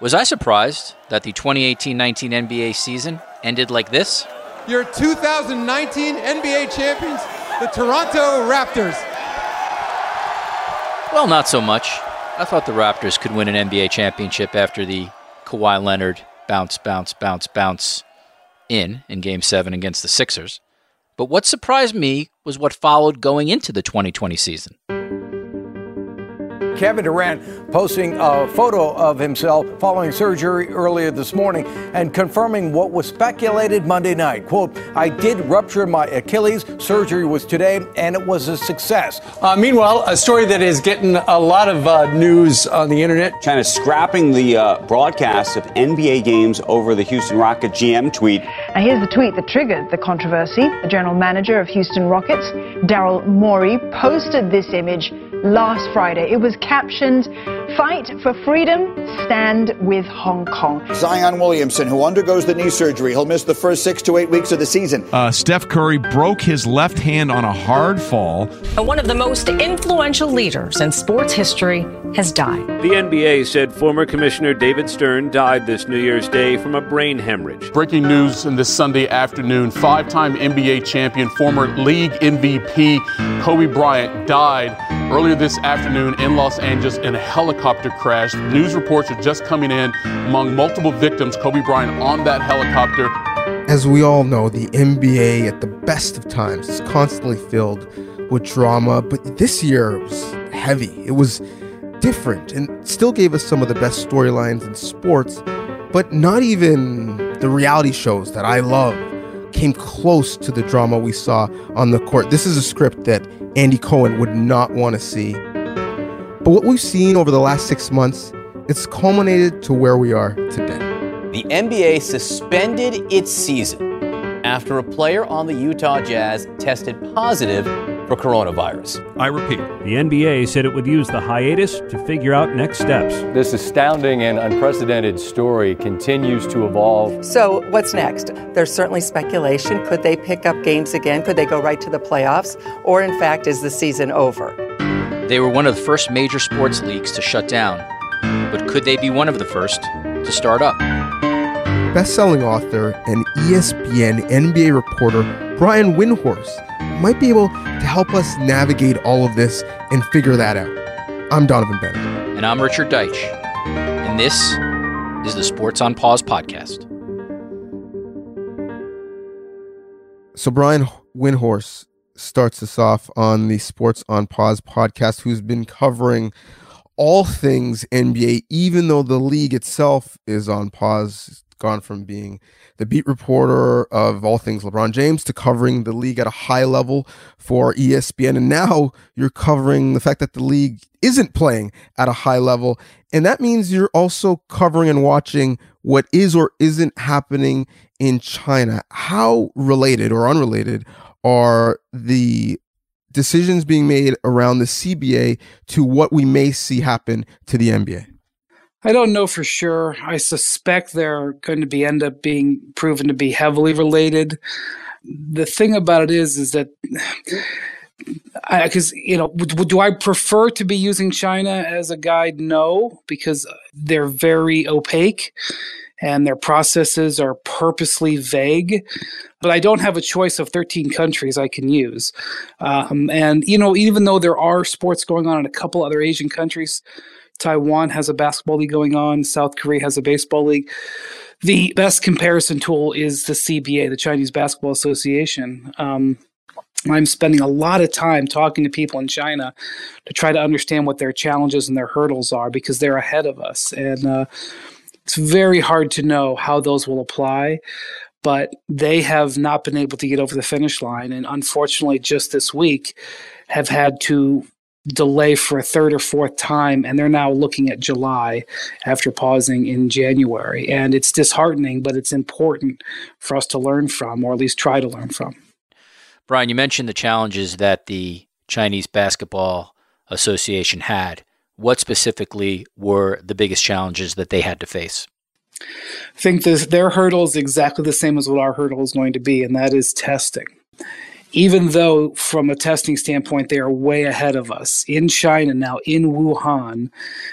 Was I surprised that the 2018 19 NBA season ended like this? Your 2019 NBA champions, the Toronto Raptors. Well, not so much. I thought the Raptors could win an NBA championship after the Kawhi Leonard bounce, bounce, bounce, bounce in in game seven against the Sixers. But what surprised me was what followed going into the 2020 season. Kevin Durant posting a photo of himself following surgery earlier this morning and confirming what was speculated Monday night. Quote, I did rupture my Achilles. Surgery was today, and it was a success. Uh, meanwhile, a story that is getting a lot of uh, news on the internet. China scrapping the uh, broadcast of NBA games over the Houston Rocket GM tweet. And here's the tweet that triggered the controversy. The general manager of Houston Rockets, Daryl Morey, posted this image last Friday. It was captioned, Fight for Freedom, Stand with Hong Kong. Zion Williamson, who undergoes the knee surgery, he'll miss the first six to eight weeks of the season. Uh, Steph Curry broke his left hand on a hard fall. One of the most influential leaders in sports history has died. The NBA said former Commissioner David Stern died this New Year's Day from a brain hemorrhage. Breaking news in this Sunday afternoon five time NBA champion, former league MVP Kobe Bryant died earlier this afternoon in Los Angeles in a helicopter crash. News reports are just coming in among multiple victims, Kobe Bryant on that helicopter. As we all know, the NBA at the best of times is constantly filled with drama, but this year was heavy. It was different and still gave us some of the best storylines in sports, but not even the reality shows that I love came close to the drama we saw on the court. This is a script that Andy Cohen would not want to see. But what we've seen over the last six months, it's culminated to where we are today. The NBA suspended its season after a player on the Utah Jazz tested positive for coronavirus. I repeat. The NBA said it would use the hiatus to figure out next steps. This astounding and unprecedented story continues to evolve. So, what's next? There's certainly speculation. Could they pick up games again? Could they go right to the playoffs? Or, in fact, is the season over? They were one of the first major sports leagues to shut down, but could they be one of the first to start up? Best-selling author and ESPN NBA reporter Brian Windhorst might be able to help us navigate all of this and figure that out. I'm Donnovan Bennett. And I'm Richard Deitch. And this is the Sports on Pause podcast. So Brian Windhorst starts us off on the Sports on Pause podcast, who's been covering all things NBA, even though the league itself is on pause. Gone from being the beat reporter of all things LeBron James to covering the league at a high level for ESPN. And now you're covering the fact that the league isn't playing at a high level. And that means you're also covering and watching what is or isn't happening in China. How related or unrelated are the decisions being made around the CBA to what we may see happen to the NBA? I don't know for sure. I suspect they're going to be end up being proven to be heavily related. The thing about it is, is that because you know, do I prefer to be using China as a guide? No, because they're very opaque and their processes are purposely vague. But I don't have a choice of 13 countries I can use. Um, and, you know, even though there are sports going on in a couple other Asian countries, Taiwan has a basketball league going on, South Korea has a baseball league. The best comparison tool is the CBA, the Chinese Basketball Association. Um, I'm spending a lot of time talking to people in China to try to understand what their challenges and their hurdles are because they're ahead of us. And uh, it's very hard to know how those will apply, but they have not been able to get over the finish line. And unfortunately, just this week, have had to delay for a third or fourth time and they're now looking at July after pausing in January and it's disheartening but it's important for us to learn from or at least try to learn from. Brian, you mentioned the challenges that the Chinese Basketball Association had. What specifically were the biggest challenges that they had to face? I think this, their hurdle is exactly the same as what our hurdle is going to be, and that is testing. even though from a testing standpoint they are way ahead of us in china now in wuhan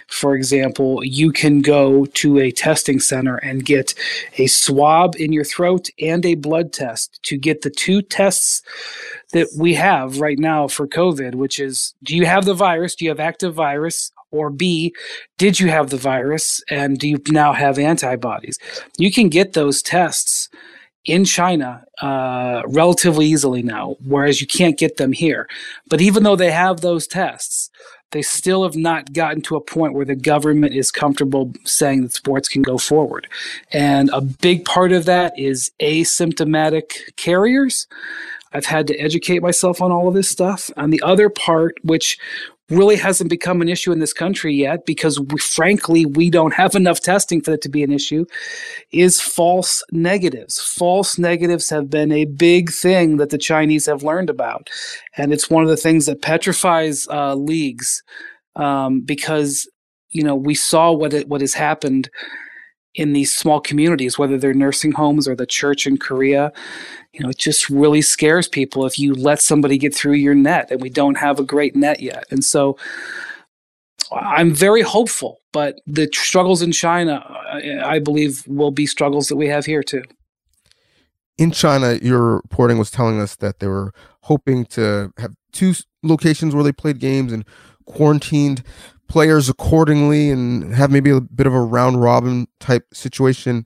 for example you can go to a testing center and get a swab in your throat and a blood test to get the two tests that we have right now for covid which is do you have the virus do you have active virus or B, did you have the virus and do you now have antibodies? You can get those tests in China uh, relatively easily now, whereas you can't get them here. But even though they have those tests, they still have not gotten to a point where the government is comfortable saying that sports can go forward. And a big part of that is asymptomatic carriers. I've had to educate myself on all of this stuff. And the other part, which really hasn't become an issue in this country yet because we, frankly we don't have enough testing for it to be an issue is false negatives. False negatives have been a big thing that the chinese have learned about. And it's one of the things that petrifies uh, leagues um, because you know we saw what it, what has happened in these small communities, whether they're nursing homes or the church in Korea. You know, it just really scares people if you let somebody get through your net, and we don't have a great net yet. And so I'm very hopeful, but the struggles in China, I believe, will be struggles that we have here too. In China, your reporting was telling us that they were hoping to have two locations where they played games and quarantined players accordingly and have maybe a bit of a round robin type situation.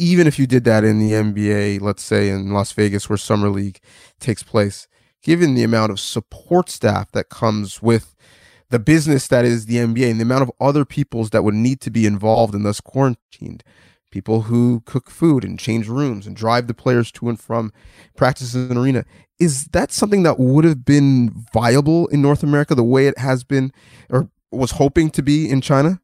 Even if you did that in the NBA let's say in Las Vegas where summer league takes place given the amount of support staff that comes with the business that is the NBA and the amount of other peoples that would need to be involved and thus quarantined people who cook food and change rooms and drive the players to and from practices in arena is that something that would have been viable in North America the way it has been or was hoping to be in China?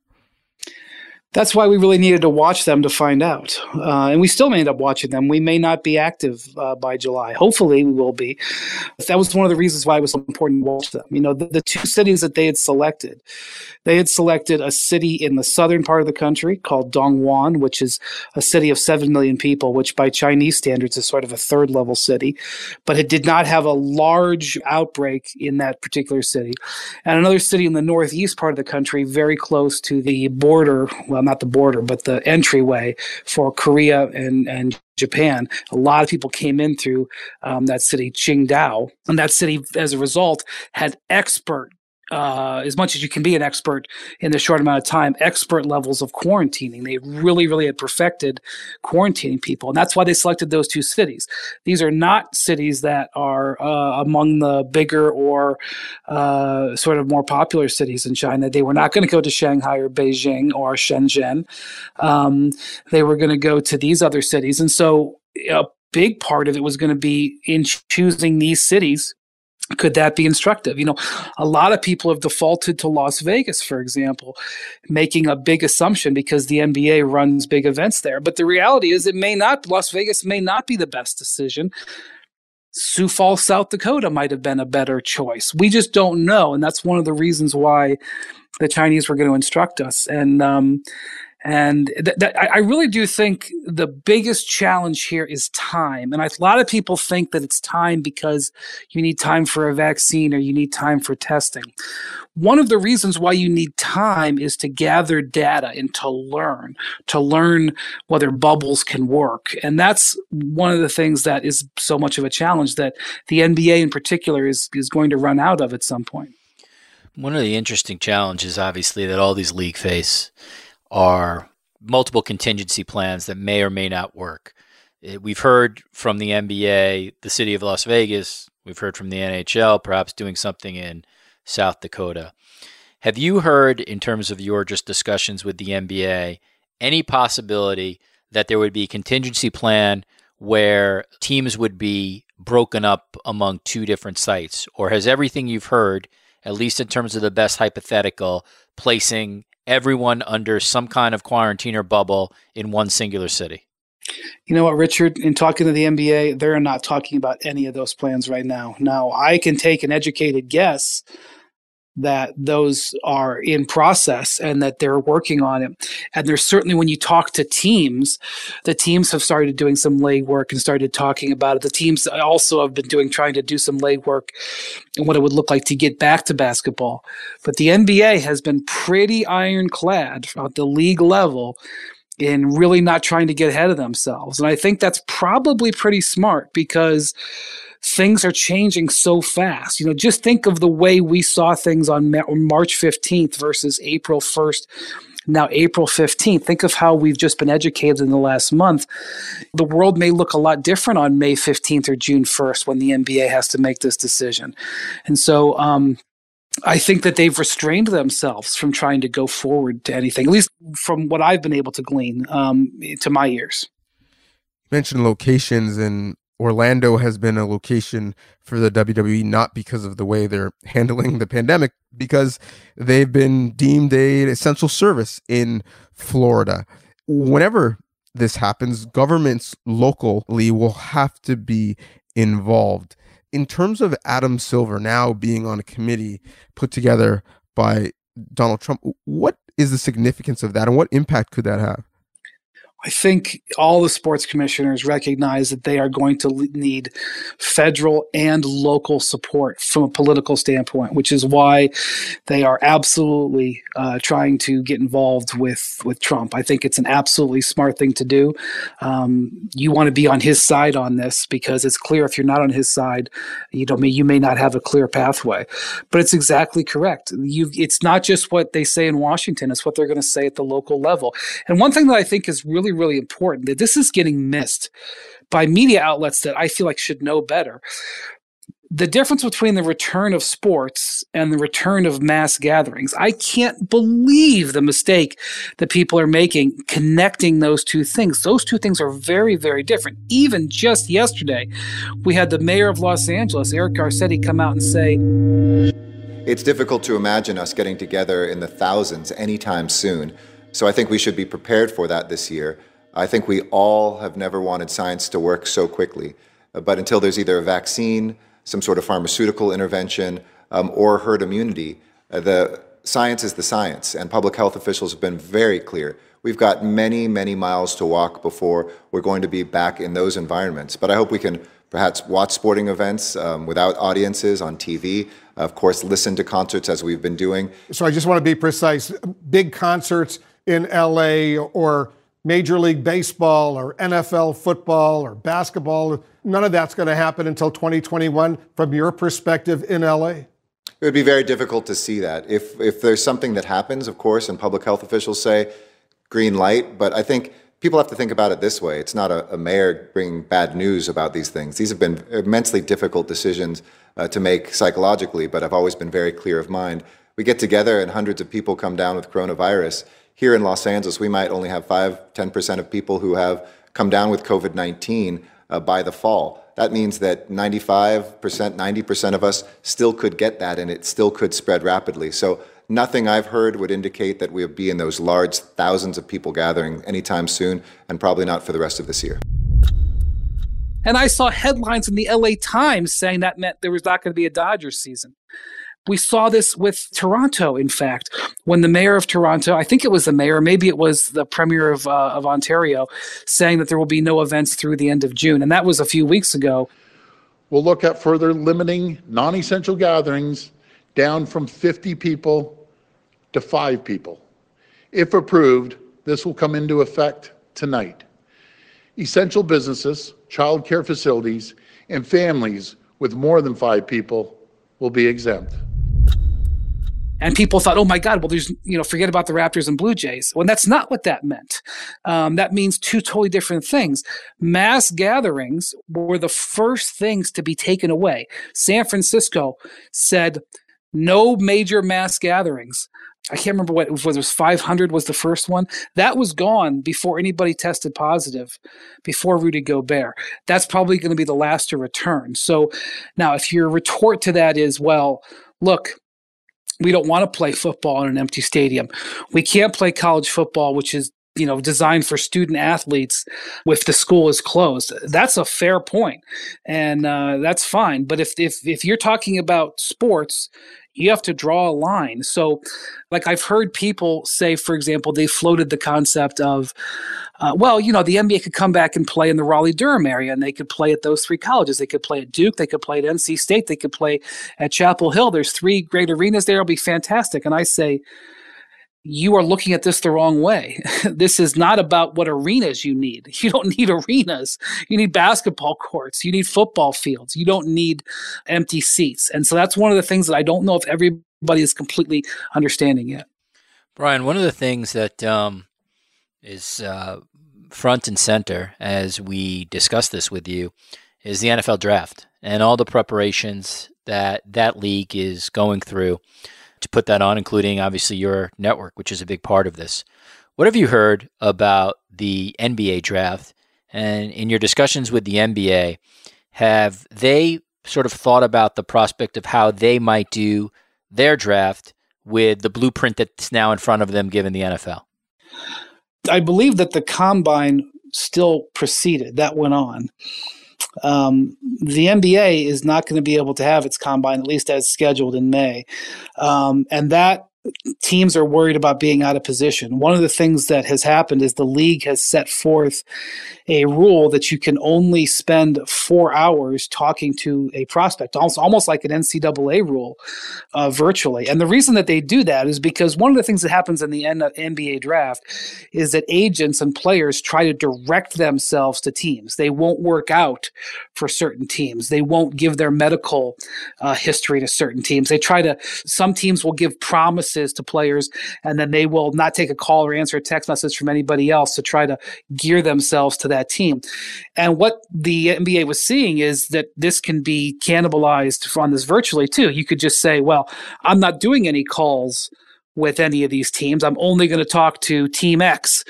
That's why we really needed to watch them to find out. Uh, and we still may end up watching them. We may not be active uh, by July. Hopefully, we will be. That was one of the reasons why it was so important to watch them. You know, the, the two cities that they had selected, they had selected a city in the southern part of the country called Dongguan, which is a city of 7 million people, which by Chinese standards is sort of a third level city. But it did not have a large outbreak in that particular city. And another city in the northeast part of the country, very close to the border. Well, not the border, but the entryway for Korea and, and Japan. A lot of people came in through um, that city, Qingdao. And that city, as a result, had expert uh, as much as you can be an expert in the short amount of time, expert levels of quarantining. They really, really had perfected quarantining people. And that's why they selected those two cities. These are not cities that are uh, among the bigger or uh, sort of more popular cities in China. They were not going to go to Shanghai or Beijing or Shenzhen. Um, they were going to go to these other cities. And so a big part of it was going to be in choosing these cities could that be instructive? You know, a lot of people have defaulted to Las Vegas, for example, making a big assumption because the NBA runs big events there. But the reality is, it may not, Las Vegas may not be the best decision. Sioux Falls, South Dakota might have been a better choice. We just don't know. And that's one of the reasons why the Chinese were going to instruct us. And, um, and th- th- I really do think the biggest challenge here is time. And a lot of people think that it's time because you need time for a vaccine or you need time for testing. One of the reasons why you need time is to gather data and to learn, to learn whether bubbles can work. And that's one of the things that is so much of a challenge that the NBA in particular is, is going to run out of at some point. One of the interesting challenges, obviously, that all these league face are multiple contingency plans that may or may not work. We've heard from the NBA, the city of Las Vegas, we've heard from the NHL, perhaps doing something in South Dakota. Have you heard, in terms of your just discussions with the NBA, any possibility that there would be a contingency plan where teams would be broken up among two different sites? Or has everything you've heard, at least in terms of the best hypothetical, placing everyone under some kind of quarantine or bubble in one singular city? You know what, Richard? In talking to the NBA, they're not talking about any of those plans right now. Now, I can take an educated guess that those are in process and that they're working on it. And there's certainly when you talk to teams, the teams have started doing some legwork and started talking about it. The teams also have been doing trying to do some legwork and what it would look like to get back to basketball. But the NBA has been pretty ironclad at the league level in really not trying to get ahead of themselves. And I think that's probably pretty smart because things are changing so fast. You know, just think of the way we saw things on March 15th versus April 1st. Now, April 15th, think of how we've just been educated in the last month. The world may look a lot different on May 15th or June 1st when the NBA has to make this decision. And so, um, I think that they've restrained themselves from trying to go forward to anything, at least from what I've been able to glean um, to my ears. You mentioned locations, and Orlando has been a location for the WWE not because of the way they're handling the pandemic, because they've been deemed a essential service in Florida. Whenever this happens, governments locally will have to be involved in terms of Adam Silver now being on a committee put together by Donald Trump, what is the significance of that and what impact could that have? I think all the sports commissioners recognize that they are going to need federal and local support from a political standpoint, which is why they are absolutely uh, trying to get involved with with Trump. I think it's an absolutely smart thing to do. Um, you want to be on his side on this because it's clear if you're not on his side, you know, you may not have a clear pathway. But it's exactly correct. You, it's not just what they say in Washington; it's what they're going to say at the local level. And one thing that I think is really really important that this is getting missed by media outlets that I feel like should know better. The difference between the return of sports and the return of mass gatherings, I can't believe the mistake that people are making connecting those two things. Those two things are very, very different. Even just yesterday, we had the mayor of Los Angeles, Eric Garcetti, come out and say, It's difficult to imagine us getting together in the thousands anytime soon. So I think we should be prepared for that this year. I think we all have never wanted science to work so quickly. Uh, but until there's either a vaccine, some sort of pharmaceutical intervention, um, or herd immunity, uh, the science is the science. And public health officials have been very clear. We've got many, many miles to walk before we're going to be back in those environments. But I hope we can perhaps watch sporting events um, without audiences on TV. Of course, listen to concerts as we've been doing. So I just want to be precise big concerts in LA or Major League Baseball or NFL football or basketball. None of that's going to happen until 2021 from your perspective in LA. It would be very difficult to see that. If, if there's something that happens, of course, and public health officials say green light, but I think people have to think about it this way. It's not a, a mayor bringing bad news about these things. These have been immensely difficult decisions uh, to make psychologically, but I've always been very clear of mind. We get together and hundreds of people come down with coronavirus here in Los Angeles, we might only have 5, 10% of people who have come down with COVID 19 uh, by the fall. That means that 95%, 90% of us still could get that and it still could spread rapidly. So, nothing I've heard would indicate that we'll be in those large thousands of people gathering anytime soon, and probably not for the rest of this year. And I saw headlines in the LA Times saying that meant there was not going to be a Dodgers season. We saw this with Toronto, in fact, when the mayor of Toronto, I think it was the mayor, maybe it was the premier of, uh, of Ontario, saying that there will be no events through the end of June. And that was a few weeks ago. We'll look at further limiting non essential gatherings down from 50 people to five people. If approved, this will come into effect tonight. Essential businesses, childcare facilities, and families with more than five people will be exempt and people thought, oh my God, well, there's, you know, forget about the Raptors and Blue Jays. Well, that's not what that meant. Um, that means two totally different things. Mass gatherings were the first things to be taken away. San Francisco said no major mass gatherings. I can't remember what it was 500 was the first one. That was gone before anybody tested positive, before Rudy Gobert. That's probably going to be the last to return. So now, if your retort to that is, well, look, we don't want to play football in an empty stadium. We can't play college football, which is you know designed for student athletes if the school is closed. That's a fair point and uh, that's fine but if, if if you're talking about sports you have to draw a line. So like i've heard people say for example they floated the concept of uh, well you know the nba could come back and play in the raleigh durham area and they could play at those three colleges. They could play at duke they could play at nc state they could play at chapel hill. There's three great arenas there. It'll be fantastic. And i say you are looking at this the wrong way. this is not about what arenas you need. You don't need arenas. You need basketball courts. You need football fields. You don't need empty seats. And so that's one of the things that I don't know if everybody is completely understanding yet. Brian, one of the things that um, is uh, front and center as we discuss this with you is the NFL draft and all the preparations that that league is going through to put that on, including obviously your network, which is a big part of this. What have you heard about the NBA draft? And in your discussions with the NBA, have they sort of thought about the prospect of how they might do their draft with the blueprint that's now in front of them given the NFL? I believe that the combine still proceeded, that went on um, the NBA is not going to be able to have its combine, at least as scheduled in May. Um, and that teams are worried about being out of position. One of the things that has happened is the league has set forth a rule that you can only spend four hours talking to a prospect, almost, almost like an NCAA rule uh, virtually. And the reason that they do that is because one of the things that happens in the N- NBA draft is that agents and players try to direct themselves to teams. They won't work out for certain teams, they won't give their medical uh, history to certain teams. They try to, some teams will give promises to players and then they will not take a call or answer a text message from anybody else to try to gear themselves to that team. And what the NBA was seeing is that this can be cannibalized on this virtually too. You could just say, well, I'm not doing any calls with any of these teams. I'm only going to talk to Team X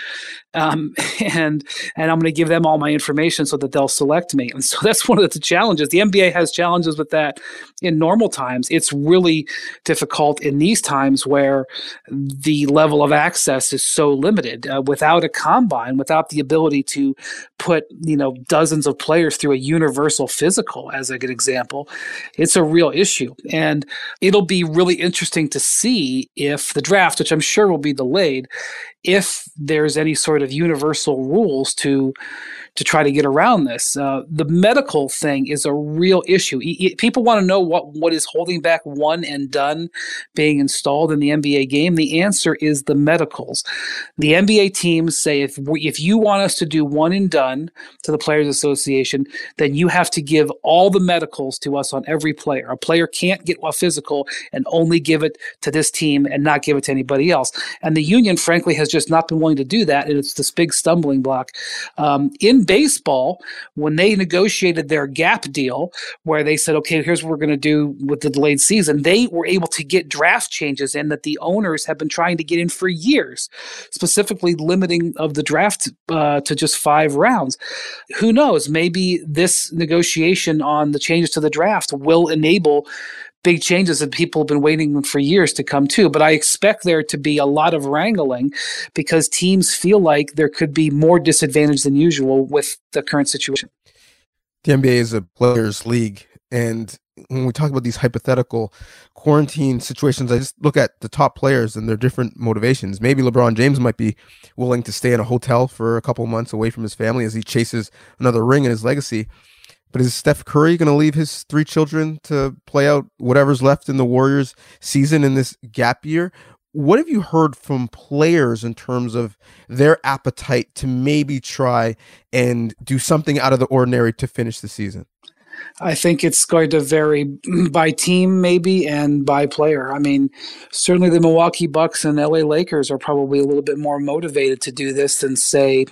um, and and I'm going to give them all my information so that they'll select me. And so that's one of the challenges. The NBA has challenges with that in normal times. It's really difficult in these times where the level of access is so limited. Uh, without a combine, without the ability to put you know dozens of players through a universal physical, as a good example, it's a real issue. And it'll be really interesting to see if the draft, which I'm sure will be delayed, if there's any sort of universal rules to to try to get around this. Uh, the medical thing is a real issue. E- people want to know what what is holding back one and done being installed in the NBA game. The answer is the medicals. The NBA teams say if we, if you want us to do one and done to the Players Association, then you have to give all the medicals to us on every player. A player can't get a physical and only give it to this team and not give it to anybody else. And the union, frankly, has just not been willing to do that, and it's this big stumbling block. Um, baseball, when they negotiated their gap deal, where they said, "Okay, here's what we're going to do with the delayed season," they were able to get draft changes in that the owners have been trying to get in for years, specifically limiting of the draft uh, to just five rounds. Who knows? Maybe this negotiation on the changes to the draft will enable big changes that people have been waiting for years to come to. But I expect there to be a lot of wrangling because teams feel like there could be more disadvantage than usual with the current situation. The NBA is a players' league, and when we talk about these hypothetical quarantine situations, I just look at the top players and their different motivations. Maybe LeBron James might be willing to stay in a hotel for a couple months away from his family as he chases another ring in his legacy. But is Steph Curry going to leave his three children to play out whatever's left in the Warriors season in this gap year? What have you heard from players in terms of their appetite to maybe try and do something out of the ordinary to finish the season? I think it's going to vary by team, maybe, and by player. I mean, certainly the Milwaukee Bucks and LA Lakers are probably a little bit more motivated to do this than, say,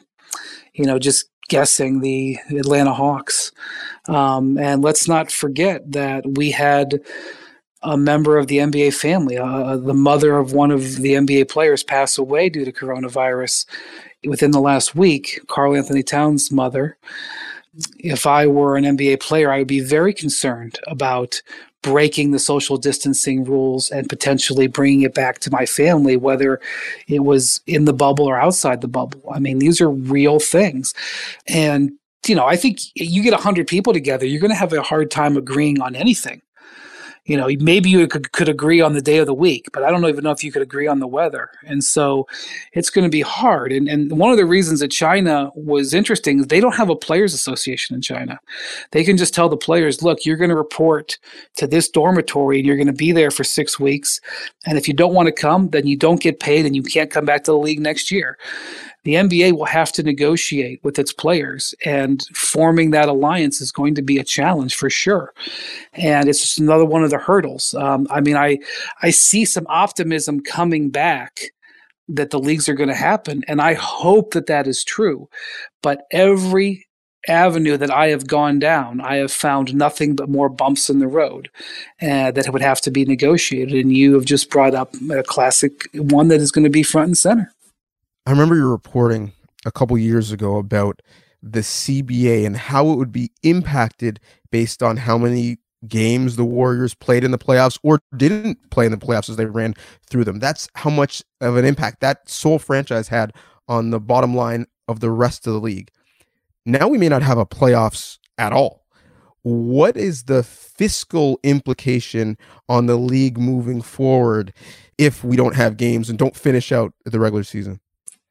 you know, just guessing the Atlanta Hawks. Um, and let's not forget that we had a member of the NBA family, uh, the mother of one of the NBA players, pass away due to coronavirus within the last week. Karl-Anthony Towns' mother. If I were an NBA player, I would be very concerned about breaking the social distancing rules and potentially bringing it back to my family, whether it was in the bubble or outside the bubble. I mean, these are real things. And, you know, I think you get 100 people together, you're going to have a hard time agreeing on anything you know, maybe you could, could agree on the day of the week, but I don't even know if you could agree on the weather. And so it's going to be hard. And, and one of the reasons that China was interesting is they don't have a players association in China. They can just tell the players, look, you're going to report to this dormitory and you're going to be there for six weeks. And if you don't want to come, then you don't get paid and you can't come back to the league next year the NBA will have to negotiate with its players, and forming that alliance is going to be a challenge for sure. And it's just another one of the hurdles. Um, I mean, I I see some optimism coming back that the leagues are going to happen, and I hope that that is true. But every avenue that I have gone down, I have found nothing but more bumps in the road uh, that would have to be negotiated. And you have just brought up a classic one that is going to be front and center. I remember you reporting a couple years ago about the CBA and how it would be impacted based on how many games the Warriors played in the playoffs or didn't play in the playoffs as they ran through them. That's how much of an impact that sole franchise had on the bottom line of the rest of the league. Now we may not have a playoffs at all. What is the fiscal implication on the league moving forward if we don't have games and don't finish out the regular season?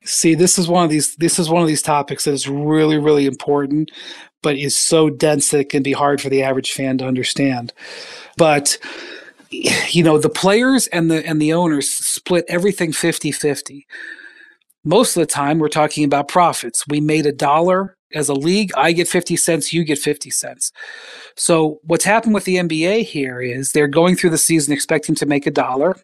See, this is one of these this is one of these topics that is really really important but is so dense that it can be hard for the average fan to understand. But you know, the players and the and the owners split everything 50-50. Most of the time we're talking about profits. We made a dollar as a league, I get 50 cents, you get 50 cents. So what's happened with the NBA here is they're going through the season expecting to make a dollar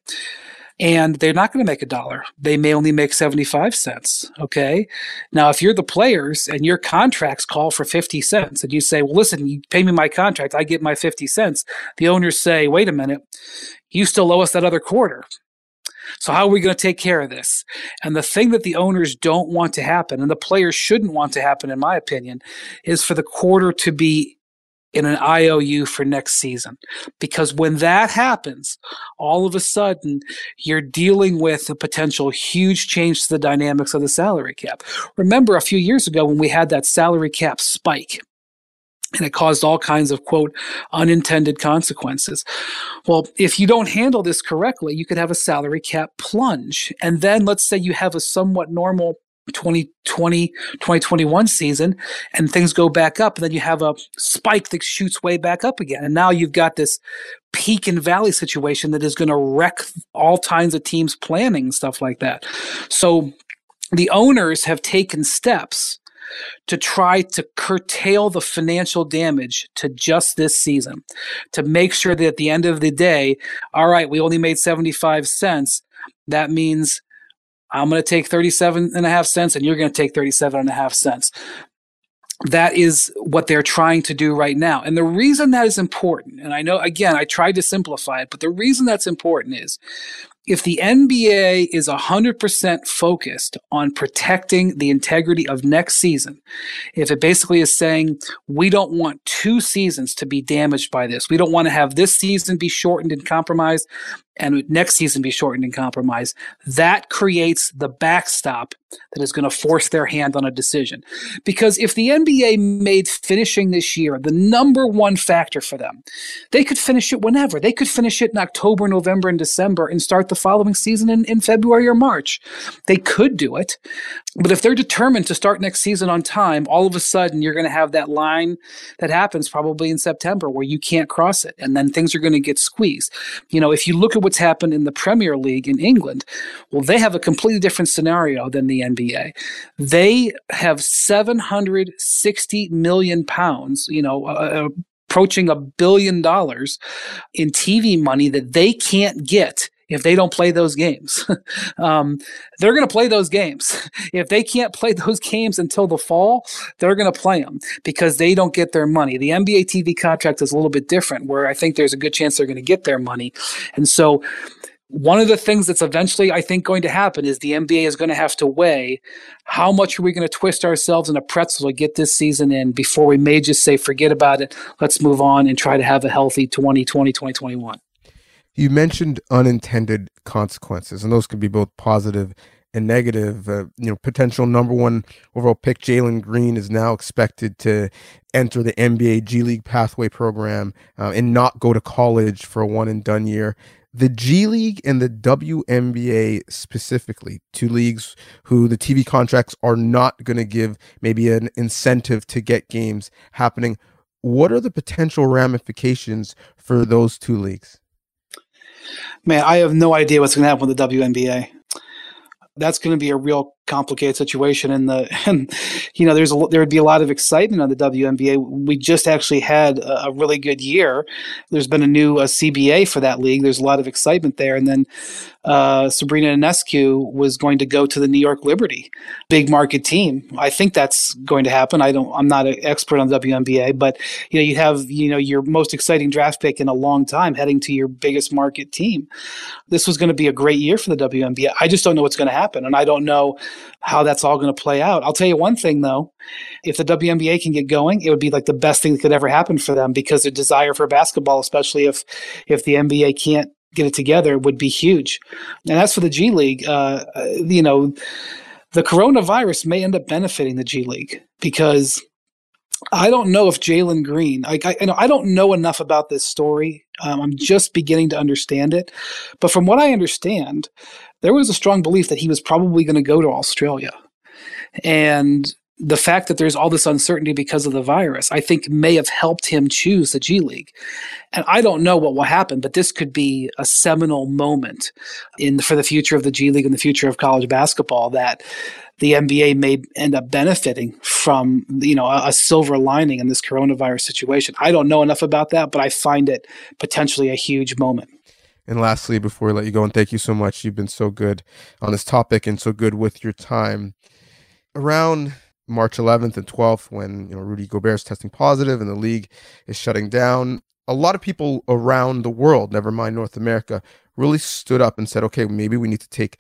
and they're not going to make a dollar. They may only make 75 cents. Okay. Now, if you're the players and your contracts call for 50 cents and you say, well, listen, you pay me my contract, I get my 50 cents. The owners say, wait a minute, you still owe us that other quarter. So, how are we going to take care of this? And the thing that the owners don't want to happen, and the players shouldn't want to happen, in my opinion, is for the quarter to be in an IOU for next season. Because when that happens, all of a sudden you're dealing with a potential huge change to the dynamics of the salary cap. Remember a few years ago when we had that salary cap spike and it caused all kinds of quote unintended consequences. Well, if you don't handle this correctly, you could have a salary cap plunge. And then let's say you have a somewhat normal 2020 2021 season and things go back up and then you have a spike that shoots way back up again. And now you've got this peak and valley situation that is going to wreck all kinds of teams planning and stuff like that. So the owners have taken steps to try to curtail the financial damage to just this season to make sure that at the end of the day all right we only made 75 cents. That means I'm going to take 37 and a half cents and you're going to take 37 and a half cents. That is what they're trying to do right now. And the reason that is important, and I know, again, I tried to simplify it, but the reason that's important is if the NBA is 100% focused on protecting the integrity of next season, if it basically is saying we don't want two seasons to be damaged by this, we don't want to have this season be shortened and compromised, and next season be shortened and compromised, that creates the backstop that is going to force their hand on a decision. Because if the NBA made finishing this year the number one factor for them, they could finish it whenever. They could finish it in October, November, and December and start the following season in, in February or March. They could do it. But if they're determined to start next season on time, all of a sudden you're going to have that line that happens probably in September where you can't cross it. And then things are going to get squeezed. You know, if you look at what's happened in the Premier League in England, well, they have a completely different scenario than the NBA. They have 760 million pounds, you know, uh, uh, approaching a billion dollars in TV money that they can't get if they don't play those games. um, they're going to play those games. If they can't play those games until the fall, they're going to play them because they don't get their money. The NBA TV contract is a little bit different, where I think there's a good chance they're going to get their money. And so one of the things that's eventually, I think, going to happen is the NBA is going to have to weigh how much are we going to twist ourselves in a pretzel to get this season in before we may just say, forget about it, let's move on and try to have a healthy 2020, 2021. You mentioned unintended consequences, and those could be both positive and negative. Uh, you know, potential number one overall pick Jalen Green is now expected to enter the NBA G League pathway program uh, and not go to college for a one and done year the G League and the WNBA specifically, two leagues who the TV contracts are not going to give maybe an incentive to get games happening. What are the potential ramifications for those two leagues? Man, I have no idea what's going to happen with the WNBA. That's going to be a real complicated situation and the and you know there's a, there would be a lot of excitement on the WNBA we just actually had a, a really good year. There's been a new a CBA for that league. There's a lot of excitement there. And then uh, Sabrina Ionescu was going to go to the New York Liberty big market team. I think that's going to happen. I don't I'm not an expert on WNBA but you know you have you know your most exciting draft pick in a long time heading to your biggest market team. This was going to be a great year for the WNBA I just don't know what's going to happen and I don't know how that's all going to play out. I'll tell you one thing though, if the WNBA can get going, it would be like the best thing that could ever happen for them because their desire for basketball, especially if if the NBA can't get it together, would be huge. And as for the G League, uh, you know, the coronavirus may end up benefiting the G League because I don't know if Jalen Green. Like I, I, don't know enough about this story. Um, I'm just beginning to understand it, but from what I understand, there was a strong belief that he was probably going to go to Australia. And the fact that there's all this uncertainty because of the virus, I think may have helped him choose the G League. And I don't know what will happen, but this could be a seminal moment in for the future of the G League and the future of college basketball that the NBA may end up benefiting from, you know, a, a silver lining in this coronavirus situation. I don't know enough about that, but I find it potentially a huge moment. And lastly, before we let you go, and thank you so much, you've been so good on this topic and so good with your time. Around March 11th and 12th, when you know Rudy Gobert is testing positive and the league is shutting down, a lot of people around the world, never mind North America, really stood up and said, "Okay, maybe we need to take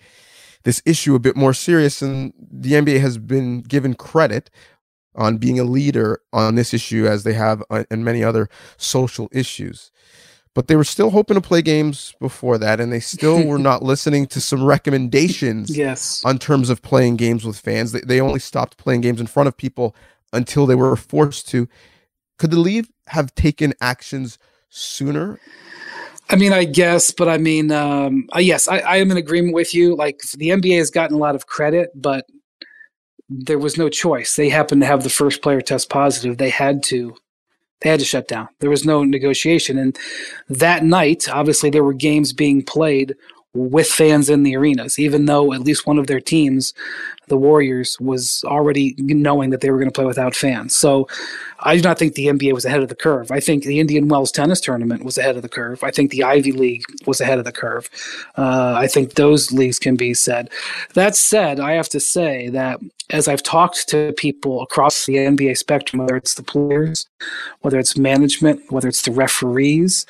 this issue a bit more serious." And the NBA has been given credit on being a leader on this issue, as they have uh, in many other social issues but they were still hoping to play games before that and they still were not listening to some recommendations yes on terms of playing games with fans they, they only stopped playing games in front of people until they were forced to could the league have taken actions sooner I mean, I guess, but I mean, um, uh, yes, I, I am in agreement with you. Like the NBA has gotten a lot of credit, but there was no choice. They happened to have the first player test positive. They had to they had to shut down. There was no negotiation. And that night, obviously, there were games being played with fans in the arenas, even though at least one of their teams, the Warriors, was already knowing that they were going to play without fans. So I do not think the NBA was ahead of the curve. I think the Indian Wells tennis tournament was ahead of the curve. I think the Ivy League was ahead of the curve. Uh, I think those leagues can be said. That said, I have to say that as I've talked to people across the NBA spectrum, whether it's the players, whether it's management, whether it's the referees,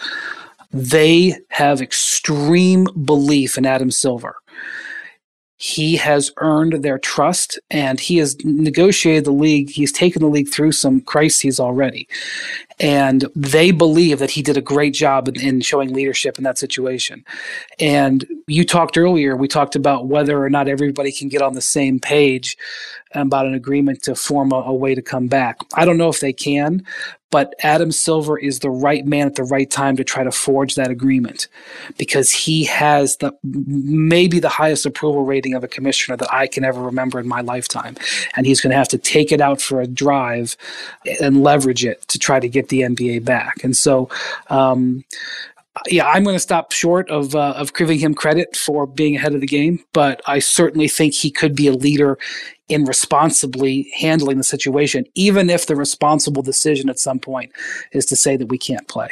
they have extreme belief in Adam Silver. He has earned their trust and he has negotiated the league. He's taken the league through some crises already. And they believe that he did a great job in, in showing leadership in that situation. And you talked earlier, we talked about whether or not everybody can get on the same page about an agreement to form a, a way to come back. I don't know if they can, but Adam Silver is the right man at the right time to try to forge that agreement because he has the maybe the highest approval rating of a commissioner that I can ever remember in my lifetime. And he's going to have to take it out for a drive and leverage it to try to get the NBA back. And so, um, yeah, I'm going to stop short of uh, of giving him credit for being ahead of the game, but I certainly think he could be a leader in responsibly handling the situation, even if the responsible decision at some point is to say that we can't play.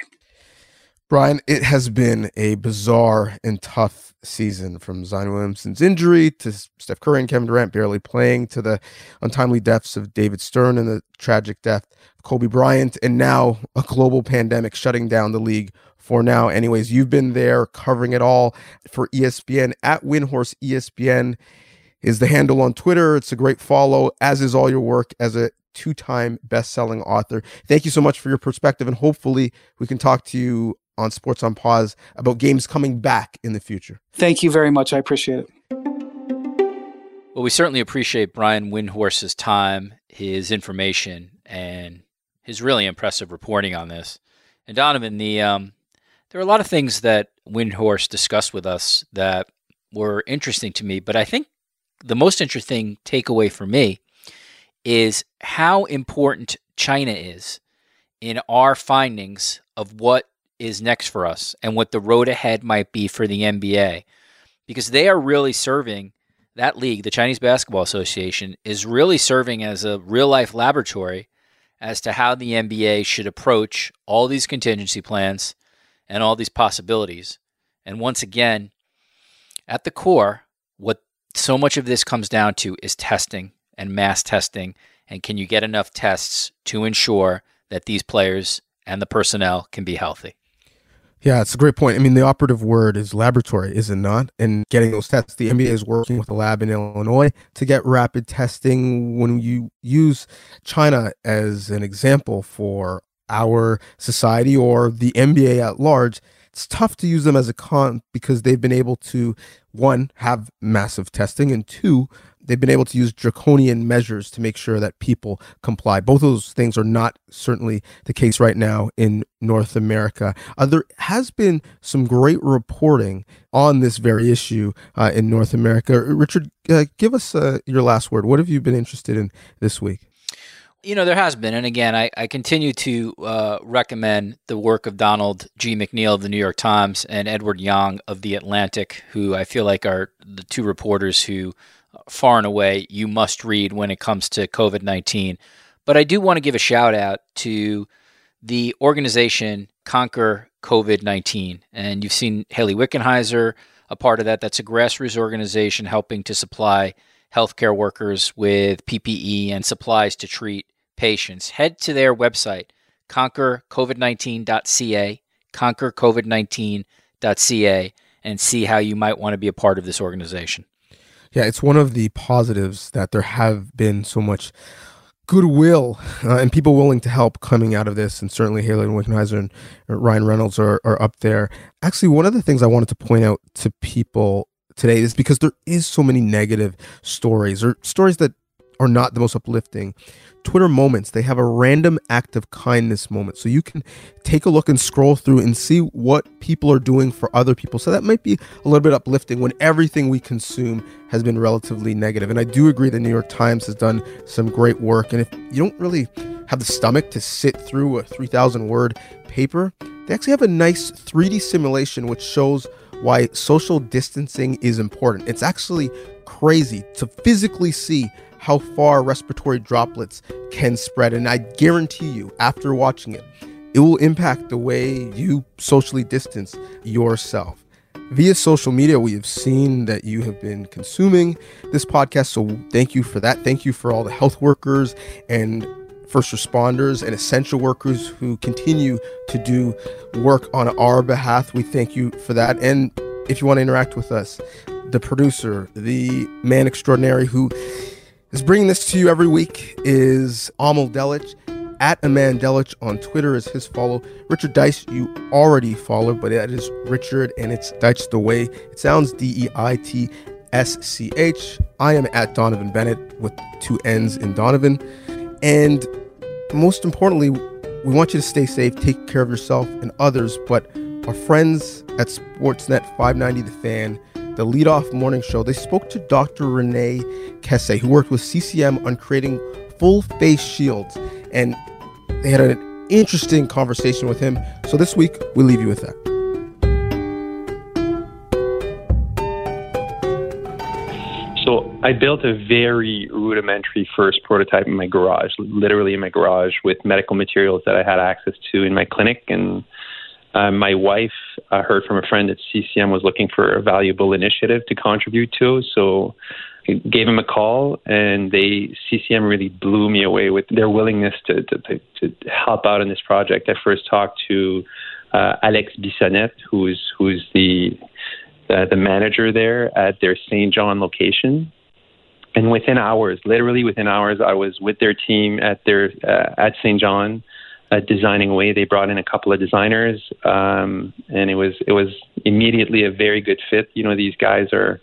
Brian, it has been a bizarre and tough season from Zion Williamson's injury to Steph Curry and Kevin Durant barely playing to the untimely deaths of David Stern and the tragic death of Kobe Bryant, and now a global pandemic shutting down the league for now. Anyways, you've been there covering it all for ESPN at Windhorst ESPN is the handle on Twitter. It's a great follow, as is all your work as a two time best selling author. Thank you so much for your perspective, and hopefully, we can talk to you on Sports on Pause about games coming back in the future. Thank you very much. I appreciate it. Well, we certainly appreciate Brian Windhorst's time, his information, and his really impressive reporting on this. And Donnovan, the um, there are a lot of things that Windhorse discussed with us that were interesting to me, but I think the most interesting takeaway for me is how important China is in our findings of what is next for us and what the road ahead might be for the NBA. Because they are really serving that league, the Chinese Basketball Association, is really serving as a real life laboratory as to how the NBA should approach all these contingency plans and all these possibilities. And once again, at the core, what so much of this comes down to is testing and mass testing. And can you get enough tests to ensure that these players and the personnel can be healthy? Yeah, it's a great point. I mean, the operative word is laboratory, is it not? And getting those tests, the NBA is working with a lab in Illinois to get rapid testing. When you use China as an example for our society or the NBA at large, it's tough to use them as a con because they've been able to, one, have massive testing, and two, they've been able to use draconian measures to make sure that people comply. Both of those things are not certainly the case right now in North America. Uh, there has been some great reporting on this very issue uh, in North America. Richard, uh, give us uh, your last word. What have you been interested in this week? You know, there has been. And again, I, I continue to uh, recommend the work of Donald G. McNeil of the New York Times and Edward Yong of The Atlantic, who I feel like are the two reporters who far and away you must read when it comes to COVID 19. But I do want to give a shout out to the organization Conquer COVID 19. And you've seen Hayley Wickenheiser, a part of that. That's a grassroots organization helping to supply healthcare workers with PPE and supplies to treat patients. Head to their website, conquercovid19.ca, conquercovid19.ca, and see how you might want to be a part of this organization. Yeah, it's one of the positives that there have been so much goodwill uh, and people willing to help coming out of this. And certainly Hayley Wickenheiser and Ryan Reynolds are, are up there. Actually, one of the things I wanted to point out to people today is because there is so many negative stories or stories that are not the most uplifting. Twitter moments, they have a random act of kindness moment. So you can take a look and scroll through and see what people are doing for other people. So that might be a little bit uplifting when everything we consume has been relatively negative. And I do agree the New York Times has done some great work. And if you don't really have the stomach to sit through a 3,000 word paper, they actually have a nice 3D simulation which shows why social distancing is important. It's actually crazy to physically see how far respiratory droplets can spread. And I guarantee you, after watching it, it will impact the way you socially distance yourself. Via social media, we have seen that you have been consuming this podcast. So thank you for that. Thank you for all the health workers and first responders and essential workers who continue to do work on our behalf. We thank you for that. And if you want to interact with us, the producer, the man extraordinary who is bringing this to you every week is Amal Delich. At Aman Delich on Twitter is his follow. Richard Deitsch, you already follow, but that is Richard and it's Deitsch the way. It sounds D E I T S C H. I am at Donnovan Bennett with two N's in Donnovan. And most importantly, we want you to stay safe, take care of yourself and others. But our friends at Sportsnet 590 The Fan the leadoff morning show, they spoke to Dr. Renee Kesse, who worked with CCM on creating full face shields. And they had an interesting conversation with him. So this week, we leave you with that. I built a very rudimentary first prototype in my garage, literally in my garage, with medical materials that I had access to in my clinic and uh, my wife uh, heard from a friend that CCM was looking for a valuable initiative to contribute to, so I gave him a call, and they CCM really blew me away with their willingness to to, to, to help out in this project. I first talked to uh, Alex Bissonnette, who's who's the uh, the manager there at their St. John location. And within hours, literally within hours, I was with their team at their uh, at St. John, uh, designing away. They brought in a couple of designers, um, and it was it was immediately a very good fit. You know, these guys are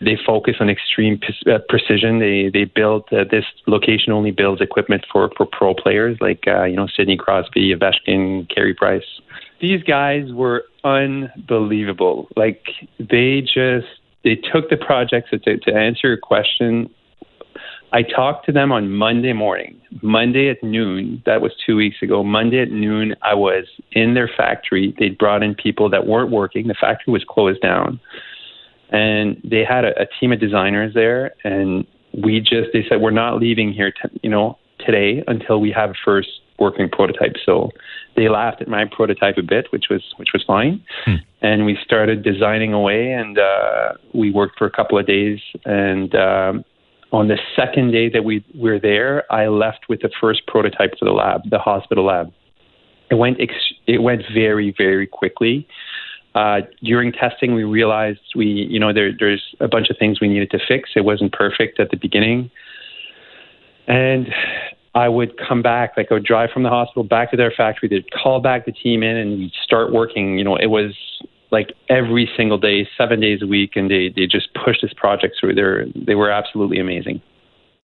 they focus on extreme uh, precision. They they build uh, this location only builds equipment for for pro players like uh, you know Sidney Crosby, Ovechkin, Carey Price. These guys were unbelievable. Like they just they took the projects to, to answer your question. I talked to them on Monday morning, Monday at noon. That was two weeks ago. Monday at noon, I was in their factory. They'd brought in people that weren't working. The factory was closed down and they had a, a team of designers there, and we just they said we're not leaving here, t- you know, today until we have a first working prototype. So they laughed at my prototype a bit, which was which was fine, hmm. and we started designing away, and uh, we worked for a couple of days, and. Um, on the second day that we were there, I left with the first prototype for the lab, the hospital lab. It went ex- it went very very quickly. Uh, during testing, we realized we, you know, there, there's a bunch of things we needed to fix. It wasn't perfect at the beginning, and I would come back, like I would drive from the hospital back to their factory. They'd call back the team in, and we'd start working. You know, it was like every single day, seven days a week, and they they just pushed this project through. They they were absolutely amazing.